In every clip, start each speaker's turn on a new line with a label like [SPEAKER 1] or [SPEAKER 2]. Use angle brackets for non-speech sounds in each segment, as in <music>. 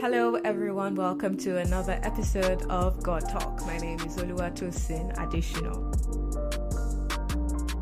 [SPEAKER 1] Hello, everyone. Welcome to another episode of God Talk. My name is Oluwatosin Additional.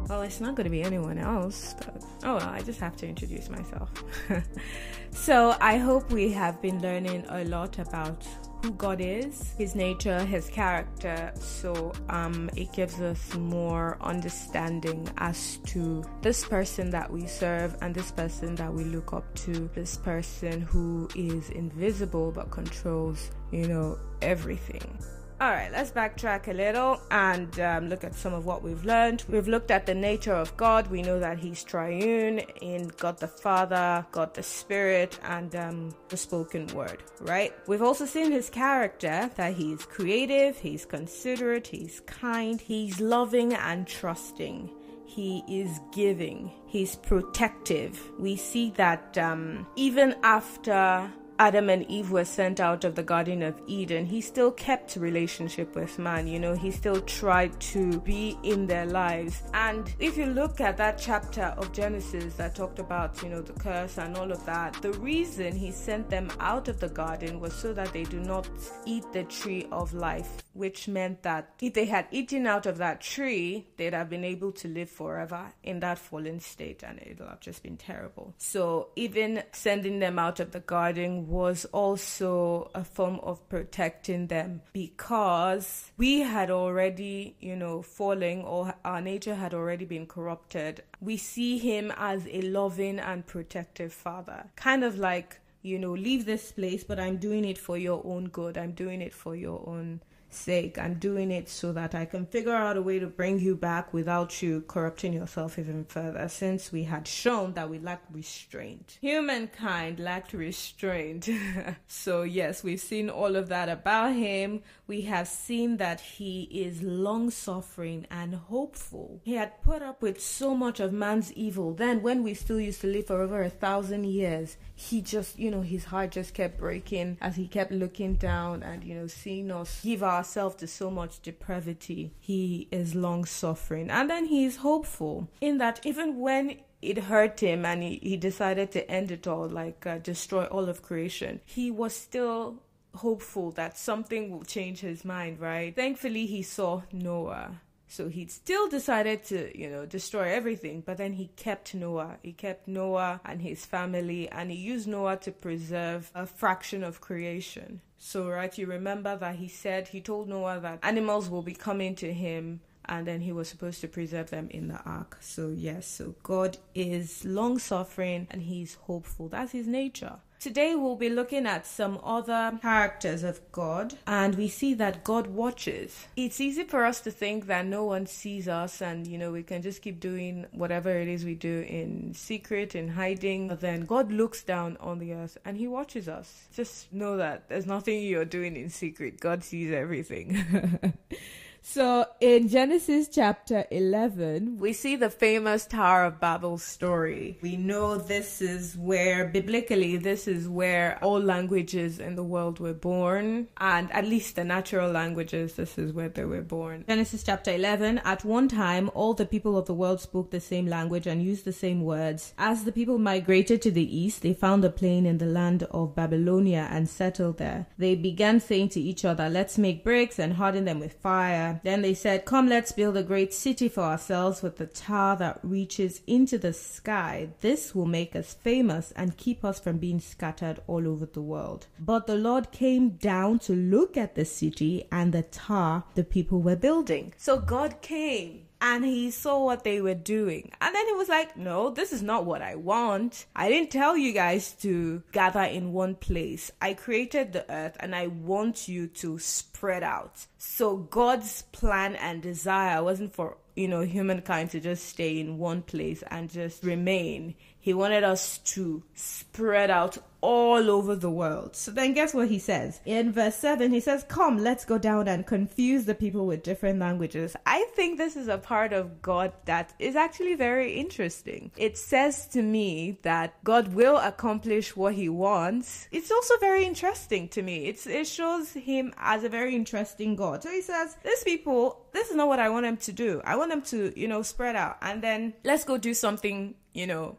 [SPEAKER 1] Well, it's not going to be anyone else, but oh well, I just have to introduce myself. <laughs> so, I hope we have been learning a lot about who God is, His nature, His character. So um, it gives us more understanding as to this person that we serve and this person that we look up to, this person who is invisible but controls, you know, everything. All right, let's backtrack a little and um, look at some of what we've learned. We've looked at the nature of God. We know that He's triune in God the Father, God the Spirit, and um, the spoken word, right? We've also seen His character that He's creative, He's considerate, He's kind, He's loving and trusting. He is giving. He's protective. We see that um, even after Adam and Eve were sent out of the Garden of Eden, he still kept relationship with man. You know, he still tried to be in their lives. And if you look at that chapter of Genesis that talked about, you know, the curse and all of that, the reason he sent them out of the garden was so that they do not eat the tree of life, which meant that if they had eaten out of that tree, they'd have been able to live forever in that fallen state and it'll have just been terrible. So even sending them out of the garden was also a form of protecting them because we had already, you know, falling or our nature had already been corrupted. We see him as a loving and protective father, kind of like, you know, leave this place, but I'm doing it for your own good. I'm doing it for your own sake. I'm doing it so that I can figure out a way to bring you back without you corrupting yourself even further, since we had shown that we lack restraint. Humankind lacked restraint. <laughs> so, yes, we've seen all of that about him. We have seen that he is long suffering and hopeful. He had put up with so much of man's evil. Then, when we still used to live for over a thousand years, he just, you know, his heart just kept breaking as he kept looking down and, you know, seeing us give ourselves to so much depravity. He is long suffering. And then he is hopeful in that even when it hurt him and he, he decided to end it all, like uh, destroy all of creation, he was still hopeful that something will change his mind, right? Thankfully, he saw Noah so he still decided to, you know, destroy everything, but then he kept Noah. He kept Noah and his family, and he used Noah to preserve a fraction of creation. So, right, you remember that he said, he told Noah that animals will be coming to him and then he was supposed to preserve them in the ark. So, yes, so God is long suffering and he's hopeful. That's his nature. Today we'll be looking at some other characters of God and we see that God watches. It's easy for us to think that no one sees us and you know we can just keep doing whatever it is we do in secret in hiding but then God looks down on the earth and he watches us. Just know that there's nothing you're doing in secret. God sees everything. <laughs> So in Genesis chapter 11, we see the famous Tower of Babel story. We know this is where, biblically, this is where all languages in the world were born, and at least the natural languages, this is where they were born. Genesis chapter 11, at one time, all the people of the world spoke the same language and used the same words. As the people migrated to the east, they found a plain in the land of Babylonia and settled there. They began saying to each other, Let's make bricks and harden them with fire then they said, Come, let's build a great city for ourselves with a tower that reaches into the sky. This will make us famous and keep us from being scattered all over the world. But the Lord came down to look at the city and the tower the people were building. So God came and he saw what they were doing. And then he was like, No, this is not what I want. I didn't tell you guys to gather in one place. I created the earth and I want you to spread out. So God's plan and desire wasn't for you know humankind to just stay in one place and just remain he wanted us to spread out all over the world. So then guess what he says? In verse 7, he says, Come, let's go down and confuse the people with different languages. I think this is a part of God that is actually very interesting. It says to me that God will accomplish what he wants. It's also very interesting to me. It's, it shows him as a very interesting God. So he says, These people, this is not what I want them to do. I want them to, you know, spread out and then let's go do something, you know,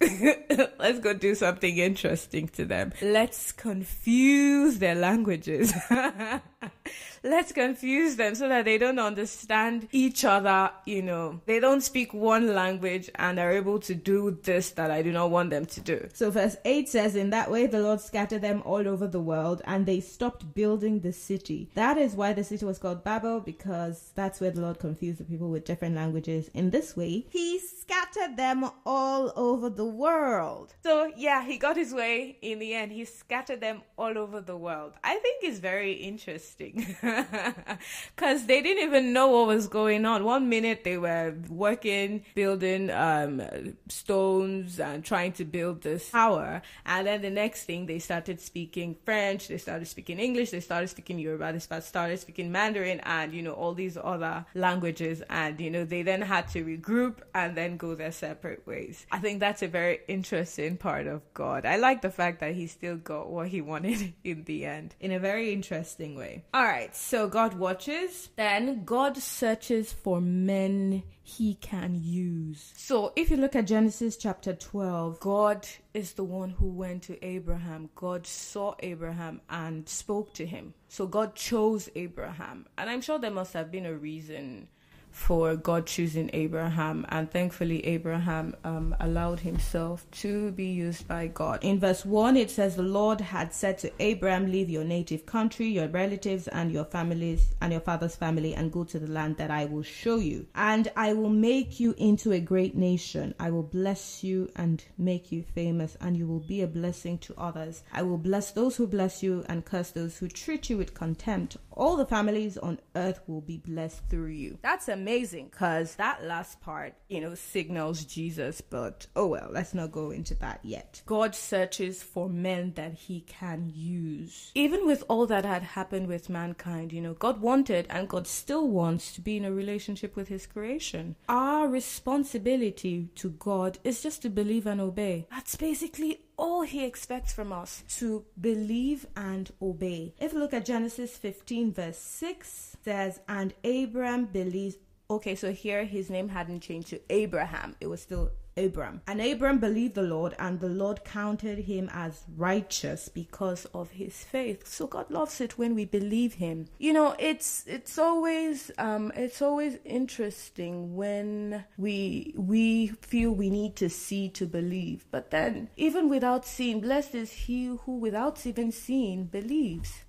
[SPEAKER 1] <laughs> let's go do something interesting to them. Let's confuse their languages. <laughs> let's confuse them so that they don't understand each other. You know, they don't speak one language and are able to do this that I do not want them to do.
[SPEAKER 2] So, verse 8 says, In that way the Lord scattered them all over the world, and they stopped building the city. That is why the city was called Babel, because that's where the Lord confused the people with different languages. In this way, He scattered them all over the world.
[SPEAKER 1] So, yeah, He got His way in the end. He scattered them all over the world. I think it's very interesting. <laughs> because they didn't even know what was going on. One minute they were working, building um, stones and trying to build this tower, and then the next thing they started speaking French, they started speaking English, they started speaking Yoruba, they started speaking Mandarin, and you know all these other languages, and you know they then had to regroup and then go their separate ways. I think that's a very interesting part of God. I like the fact that he still got what he wanted <laughs> in the end in a very interesting way. All right, so God watches, then God searches for men he can use. So if you look at Genesis chapter 12, God is the one who went to Abraham. God saw Abraham and spoke to him. So God chose Abraham. And I'm sure there must have been a reason for God choosing Abraham, and thankfully, Abraham um, allowed himself to be used by God.
[SPEAKER 2] In verse 1, it says, The Lord had said to Abraham, Leave your native country, your relatives, and your families, and your father's family, and go to the land that I will show you. And I will make you into a great nation. I will bless you and make you famous, and you will be a blessing to others. I will bless those who bless you, and curse those who treat you with contempt. All the families on earth will be blessed through you.
[SPEAKER 1] That's amazing amazing because that last part, you know, signals Jesus, but oh well, let's not go into that yet. God searches for men that he can use. Even with all that had happened with mankind, you know, God wanted and God still wants to be in a relationship with his creation. Our responsibility to God is just to believe and obey. That's basically all he expects from us to believe and obey.
[SPEAKER 2] If you look at Genesis 15, verse 6, says, And Abram believes
[SPEAKER 1] okay, so here his name hadn't changed to Abraham, it was still Abram.
[SPEAKER 2] And Abram believed the Lord, and the Lord counted him as righteous because of his faith.
[SPEAKER 1] So God loves it when we believe him. You know, it's it's always um it's always interesting when we we feel we need to see to believe. But then even without seeing, blessed is he who without even seeing believes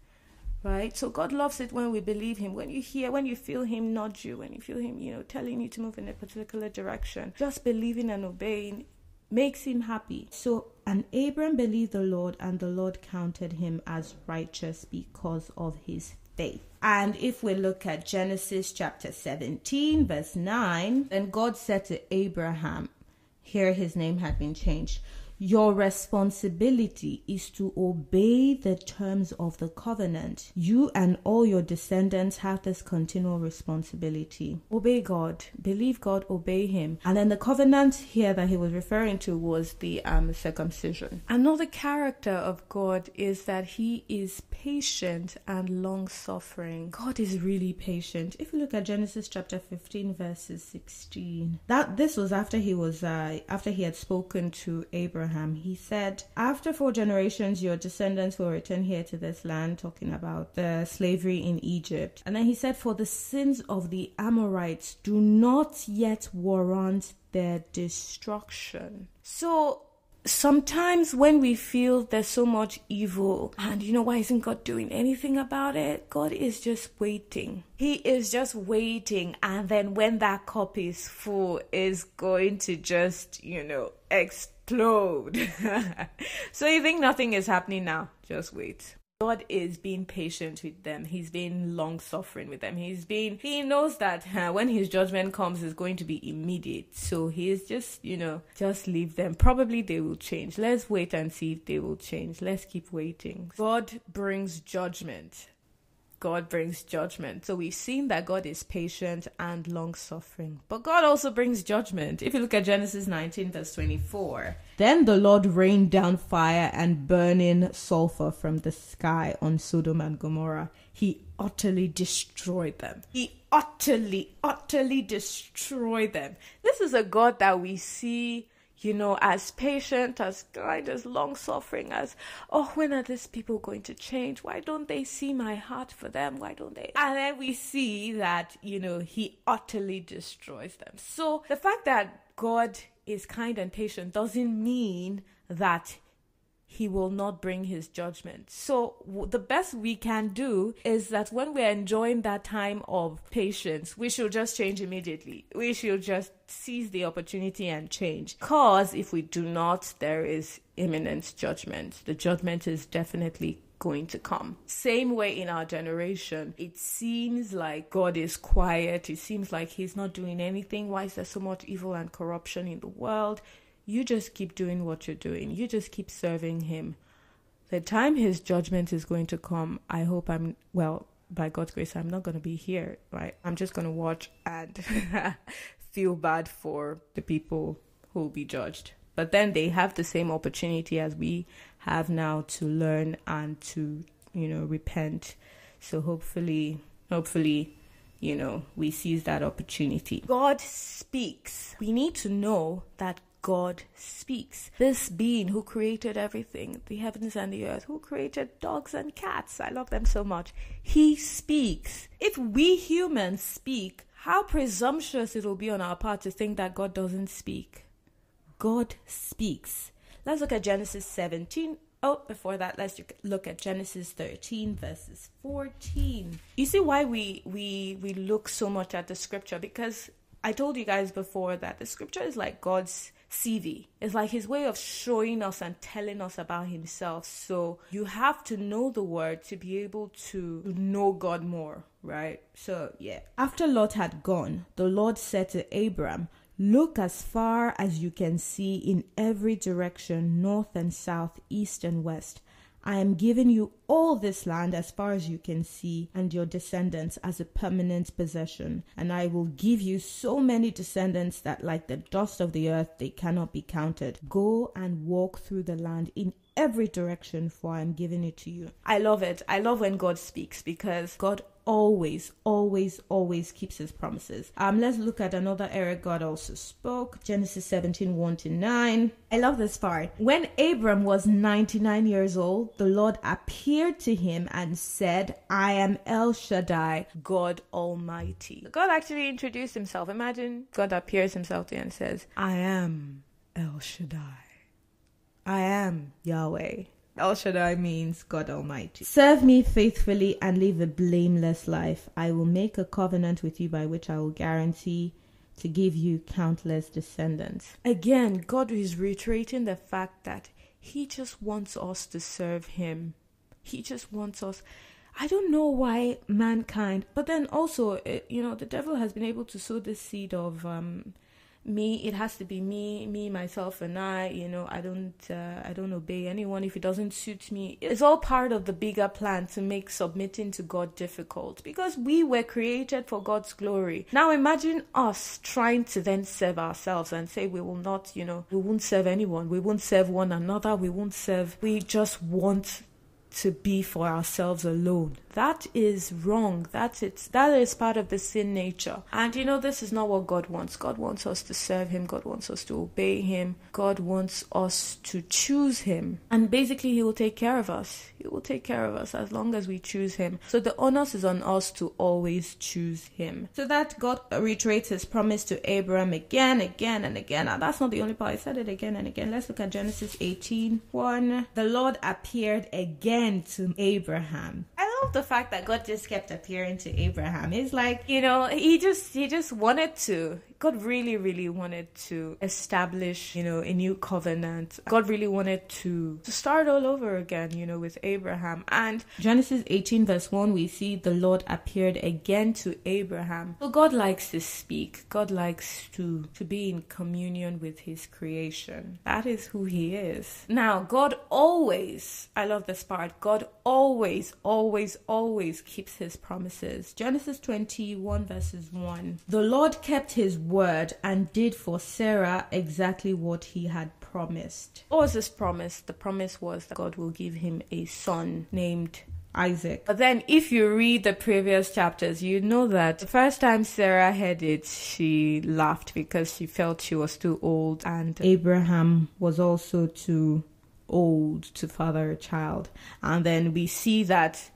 [SPEAKER 1] right? So God loves it when we believe Him. When you hear, when you feel Him nudge you, when you feel Him, you know, telling you to move in a particular direction, just believing and obeying makes Him happy.
[SPEAKER 2] So, and Abram believed the Lord, and the Lord counted him as righteous because of his faith. And if we look at Genesis chapter 17, verse 9, then God said to Abraham, here his name had been changed. Your responsibility is to obey the terms of the covenant. You and all your descendants have this continual responsibility. Obey God, believe God, obey Him. And then the covenant here that he was referring to was the um, circumcision.
[SPEAKER 1] Another character of God is that He is patient and long suffering.
[SPEAKER 2] God is really patient. If you look at Genesis chapter 15, verses 16, that this was after he was uh, after he had spoken to Abraham Abraham. He said, After four generations, your descendants will return here to this land, talking about the slavery in Egypt. And then he said, For the sins of the Amorites do not yet warrant their destruction.
[SPEAKER 1] So sometimes when we feel there's so much evil and you know why isn't god doing anything about it god is just waiting he is just waiting and then when that cup is full is going to just you know explode <laughs> so you think nothing is happening now just wait God is being patient with them. He's being long suffering with them. He's being, he knows that <laughs> when his judgment comes, it's going to be immediate. So he is just, you know, just leave them. Probably they will change. Let's wait and see if they will change. Let's keep waiting. God brings judgment. God brings judgment. So we've seen that God is patient and long suffering. But God also brings judgment. If you look at Genesis 19, verse 24,
[SPEAKER 2] then the Lord rained down fire and burning sulfur from the sky on Sodom and Gomorrah. He utterly destroyed them.
[SPEAKER 1] He utterly, utterly destroyed them. This is a God that we see you know, as patient, as kind, as long suffering as, oh, when are these people going to change? Why don't they see my heart for them? Why don't they? And then we see that, you know, he utterly destroys them. So the fact that God is kind and patient doesn't mean that he will not bring his judgment. So, w- the best we can do is that when we're enjoying that time of patience, we should just change immediately. We should just seize the opportunity and change. Because if we do not, there is imminent judgment. The judgment is definitely going to come. Same way in our generation, it seems like God is quiet. It seems like He's not doing anything. Why is there so much evil and corruption in the world? You just keep doing what you're doing. You just keep serving Him. The time His judgment is going to come, I hope I'm, well, by God's grace, I'm not going to be here, right? I'm just going to watch and <laughs> feel bad for the people who will be judged. But then they have the same opportunity as we have now to learn and to, you know, repent. So hopefully, hopefully, you know, we seize that opportunity. God speaks. We need to know that God speaks. This being who created everything, the heavens and the earth, who created dogs and cats, I love them so much, he speaks. If we humans speak, how presumptuous it will be on our part to think that God doesn't speak. God speaks. Let's look at Genesis 17. Oh, before that, let's look at Genesis 13 verses 14. You see why we we we look so much at the scripture because I told you guys before that the scripture is like God's CV. It's like his way of showing us and telling us about himself. So you have to know the word to be able to know God more, right? So, yeah. After Lot had gone, the Lord said to Abram, Look as far as you can see in every direction, north and south, east and west. I am giving you all this land as far as you can see, and your descendants as a permanent possession. And I will give you so many descendants that, like the dust of the earth, they cannot be counted. Go and walk through the land in every direction, for I am giving it to you. I love it. I love when God speaks because God always, always, always keeps his promises. Um, let's look at another area God also spoke. Genesis 17, 1 to 9. I love this part. When Abram was 99 years old, the Lord appeared to him and said, I am El Shaddai, God Almighty. God actually introduced himself. Imagine God appears himself to you and says, I am El Shaddai. I am Yahweh. El Shaddai means God Almighty. Serve me faithfully and live a blameless life. I will make a covenant with you by which I will guarantee to give you countless descendants. Again, God is reiterating the fact that He just wants us to serve Him. He just wants us. I don't know why mankind, but then also, eh, you know, the devil has been able to sow this seed of um, me it has to be me me myself and i you know i don't uh, i don't obey anyone. If it doesn't suit me it's all part of the bigger plan to make submitting to god difficult because we were created for god's glory. Now imagine us trying to then serve ourselves and say we will not you know we won't serve anyone. We won't serve one another. We won't serve we just want to be for ourselves alone. That is wrong. That's it. That is part of the sin nature. And you know, this is not what God wants. God wants us to serve Him. God wants us to obey Him. God wants us to choose Him. And basically, He will take care of us. He will take care of us as long as we choose Him. So the onus is on us to always choose Him. So that God reiterates His promise to Abraham again, again, and again. Now, that's not the only part. I said it again and again. Let's look at Genesis 18 1. The Lord appeared again to Abraham. I love the fact that God just kept appearing to Abraham. It's like, you know, he just he just wanted to God really, really wanted to establish, you know, a new covenant. God really wanted to, to start all over again, you know, with Abraham. And Genesis 18, verse 1, we see the Lord appeared again to Abraham. So God likes to speak. God likes to, to be in communion with his creation. That is who he is. Now, God always, I love this part, God always, always, always keeps his promises. Genesis 21, verses 1. The Lord kept his word and did for Sarah exactly what he had promised. What was this promise? The promise was that God will give him a son named
[SPEAKER 2] Isaac.
[SPEAKER 1] But then, if you read the previous chapters, you know that the first time Sarah heard it, she laughed because she felt she was too old, and
[SPEAKER 2] Abraham was also too old to father a child. And then we see that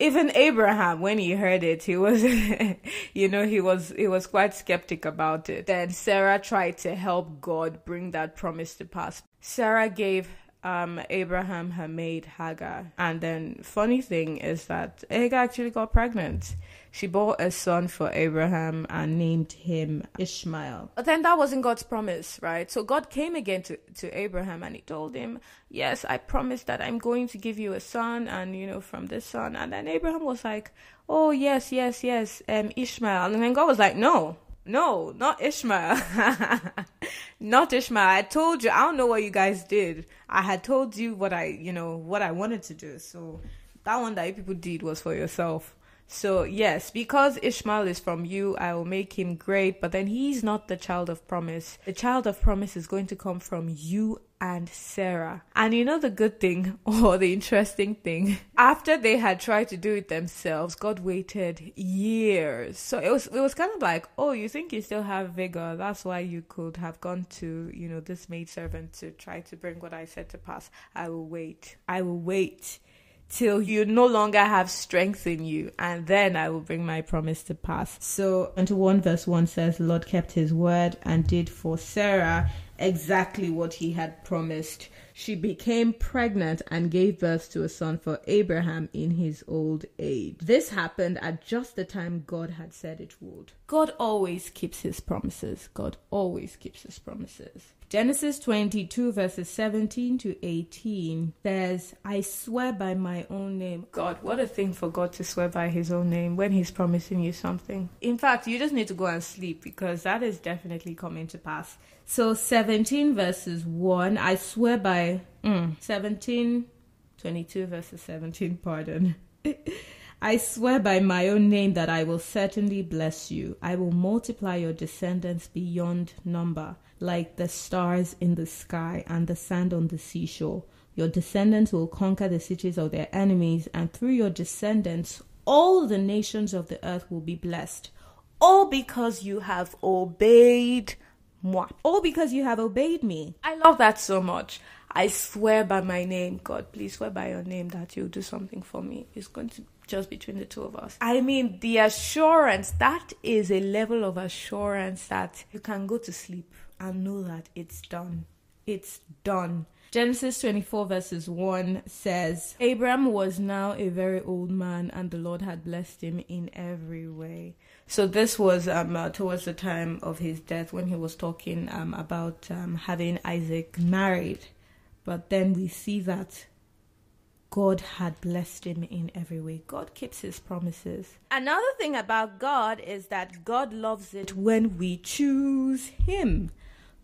[SPEAKER 2] even Abraham, when he heard it, he was, <laughs> you know, he was he was quite skeptic about it. Then Sarah tried to help God bring that promise to pass. Sarah gave um, Abraham her maid Hagar. And then funny thing is that Hagar actually got pregnant. She bore a son for Abraham and named him Ishmael. But then that wasn't God's promise, right? So God came again to, to Abraham and he told him, Yes, I promise that I'm going to give you a son and you know from this son. And then Abraham was like, Oh yes, yes, yes, um Ishmael. And then God was like, No, no, not Ishmael. <laughs> not Ishmael. I told you, I don't know what you guys did. I had told you what I, you know, what I wanted to do. So that one that you people did was for yourself. So, yes, because Ishmael is from you, I will make him great, but then he's not the child of promise. The child of promise is going to come from you and Sarah. And you know the good thing <laughs> or the interesting thing? After they had tried to do it themselves, God waited years. So it was it was kind of like, oh, you think you still have vigor. That's why you could have gone to, you know, this maidservant to try to bring what I said to pass. I will wait. I will wait till you no longer have strength in you, and then I will bring my promise to pass. So, 21 verse 1 says, Lord kept his word and did for Sarah exactly what he had promised. She became pregnant and gave birth to a son for Abraham in his old age. This happened at just the time God had said it would.
[SPEAKER 1] God always keeps his promises. God always keeps his promises.
[SPEAKER 2] Genesis 22, verses 17 to 18 says, I swear by my own name.
[SPEAKER 1] God, what a thing for God to swear by his own name when he's promising you something. In fact, you just need to go and sleep because that is definitely coming to pass.
[SPEAKER 2] So, 17 verses 1, I swear by mm, 17, 22 verses 17, pardon. <laughs> I swear by my own name that I will certainly bless you. I will multiply your descendants beyond number like the stars in the sky and the sand on the seashore. Your descendants will conquer the cities of their enemies, and through your descendants, all the nations of the earth will be blessed. All because you have obeyed moi. All because you have obeyed me.
[SPEAKER 1] I love that so much. I swear by my name, God, please swear by your name that you'll do something for me. It's going to just between the two of us. I mean, the assurance that is a level of assurance that you can go to sleep and know that it's done. It's done.
[SPEAKER 2] Genesis 24 verses 1 says, Abram was now a very old man and the Lord had blessed him in every way. So this was um, uh, towards the time of his death when he was talking um, about um, having Isaac married. But then we see that God had blessed him in every way. God keeps his promises.
[SPEAKER 1] Another thing about God is that God loves it when we choose him.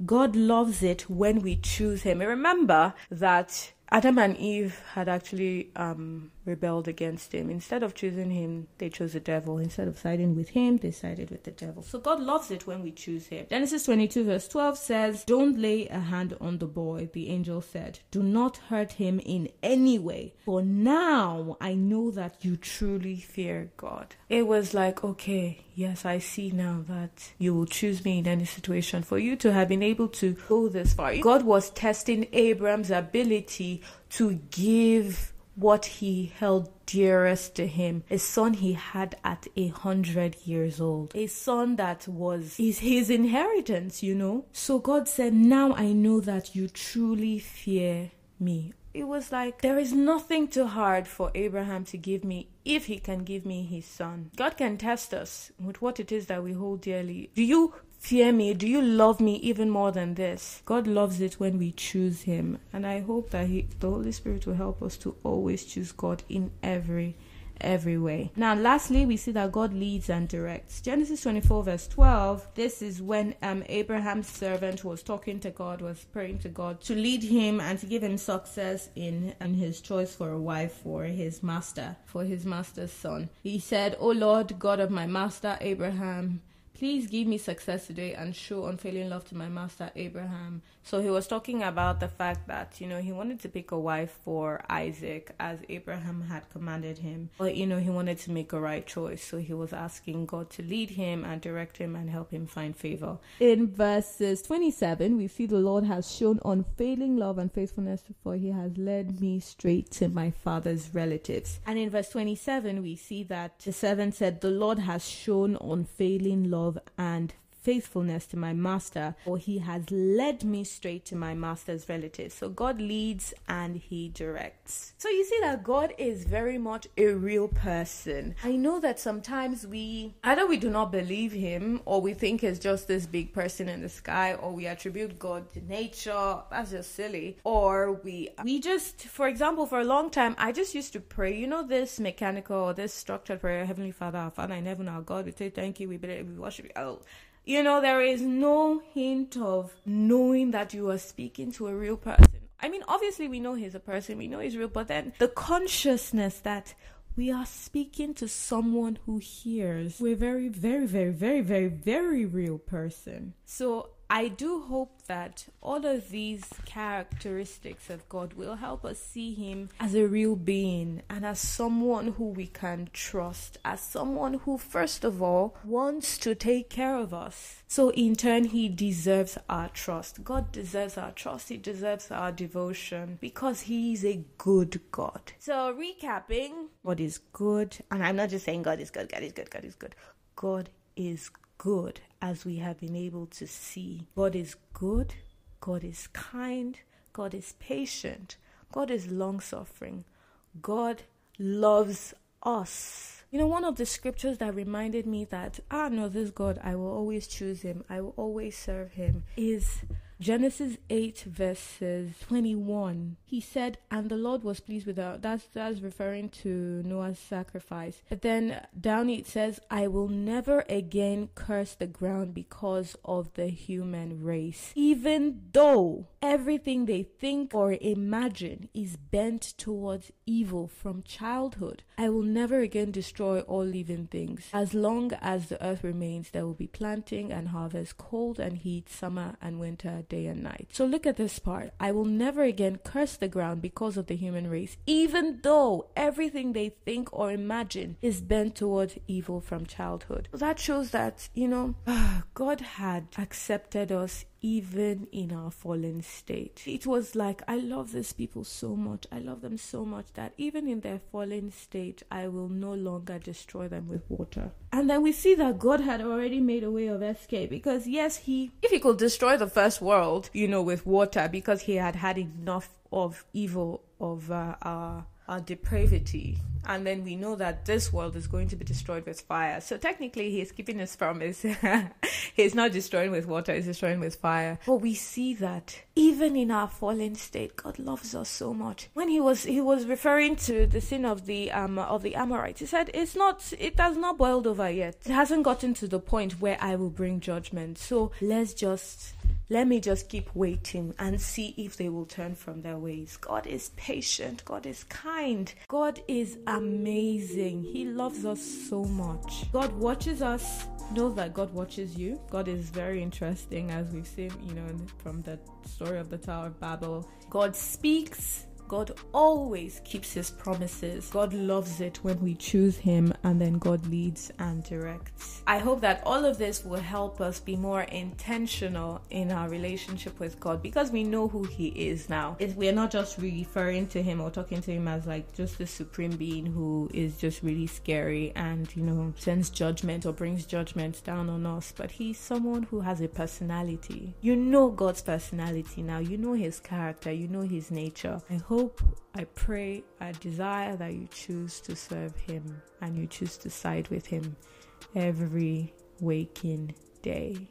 [SPEAKER 1] God loves it when we choose Him. Remember that Adam and Eve had actually um, rebelled against him. Instead of choosing him, they chose the devil.
[SPEAKER 2] Instead of siding with him, they sided with the devil. So God loves it when we choose him. Genesis 22, verse 12 says, Don't lay a hand on the boy, the angel said. Do not hurt him in any way. For now I know that you truly fear God.
[SPEAKER 1] It was like, okay, yes, I see now that you will choose me in any situation. For you to have been able to go this far, God was testing Abram's ability to give what he held dearest to him a son he had at a hundred years old a son that was his, his inheritance you know so god said now i know that you truly fear me it was like there is nothing too hard for Abraham to give me if he can give me his son. God can test us with what it is that we hold dearly. Do you fear me? Do you love me even more than this? God loves it when we choose Him. And I hope that he, the Holy Spirit will help us to always choose God in every every way. Now, lastly, we see that God leads and directs. Genesis 24, verse 12. This is when um, Abraham's servant was talking to God, was praying to God to lead him and to give him success in, in his choice for a wife for his master, for his master's son. He said, O Lord, God of my master Abraham, Please give me success today and show unfailing love to my master Abraham. So he was talking about the fact that, you know, he wanted to pick a wife for Isaac as Abraham had commanded him. But, you know, he wanted to make a right choice. So he was asking God to lead him and direct him and help him find favor.
[SPEAKER 2] In verses 27, we see the Lord has shown unfailing love and faithfulness, for he has led me straight to my father's relatives. And in verse 27, we see that the servant said, The Lord has shown unfailing love and faithfulness to my master, or he has led me straight to my master's relatives. So God leads and he directs. So you see that God is very much a real person. I know that sometimes we either we do not believe him or we think he's just this big person in the sky or we attribute God to nature. That's just silly. Or we we just for example for a long time I just used to pray, you know this mechanical or this structured prayer, Heavenly Father, our Father in heaven, our God, we say thank you, we believe, we worship you. Oh you know, there is no hint of knowing that you are speaking to a real person. I mean, obviously, we know he's a person, we know he's real, but then the consciousness that we are speaking to someone who hears. We're very, very, very, very, very, very real person. So I do hope that all of these characteristics of God will help us see Him as a real being and as someone who we can trust, as someone who, first of all, wants to take care of us. So, in turn, He deserves our trust. God deserves our trust, He deserves our devotion because He is a good God. So, recapping, what is good, and I'm not just saying God is good, God is good, God is good. God is good as we have been able to see. God is good, God is kind, God is patient, God is long suffering, God loves us. You know, one of the scriptures that reminded me that, ah, no, this God, I will always choose him, I will always serve him, is Genesis 8 verses 21. He said, and the Lord was pleased with that. That's, that's referring to Noah's sacrifice. But then down it says, I will never again curse the ground because of the human race. Even though everything they think or imagine is bent towards evil from childhood, I will never again destroy all living things. As long as the earth remains, there will be planting and harvest, cold and heat, summer and winter day and night. So look at this part. I will never again curse the ground because of the human race, even though everything they think or imagine is bent towards evil from childhood. That shows that, you know, <sighs> God had accepted us even in our fallen state. It was like, I love these people so much. I love them so much that even in their fallen state, I will no longer destroy them with water. And then we see that God had already made a way of escape because, yes, He, if He could destroy the first world, you know, with water because He had had enough of evil of uh, our our depravity and then we know that this world is going to be destroyed with fire. So technically, he's keeping his promise. <laughs> he's not destroying with water, he's destroying with fire. But we see that even in our fallen state, God loves us so much. When he was he was referring to the sin of the um of the Amorites, he said it's not it has not boiled over yet. It hasn't gotten to the point where I will bring judgment. So let's just let me just keep waiting and see if they will turn from their ways. God is patient. God is kind. God is amazing. He loves us so much. God watches us. Know that God watches you. God is very interesting, as we've seen, you know, from the story of the Tower of Babel. God speaks God always keeps his promises. God loves it when we choose him and then God leads and directs. I hope that all of this will help us be more intentional in our relationship with God because we know who he is now. we're not just referring to him or talking to him as like just the supreme being who is just really scary and, you know, sends judgment or brings judgment down on us, but he's someone who has a personality. You know God's personality now. You know his character, you know his nature. I hope hope, I pray, I desire that you choose to serve Him and you choose to side with Him every waking day.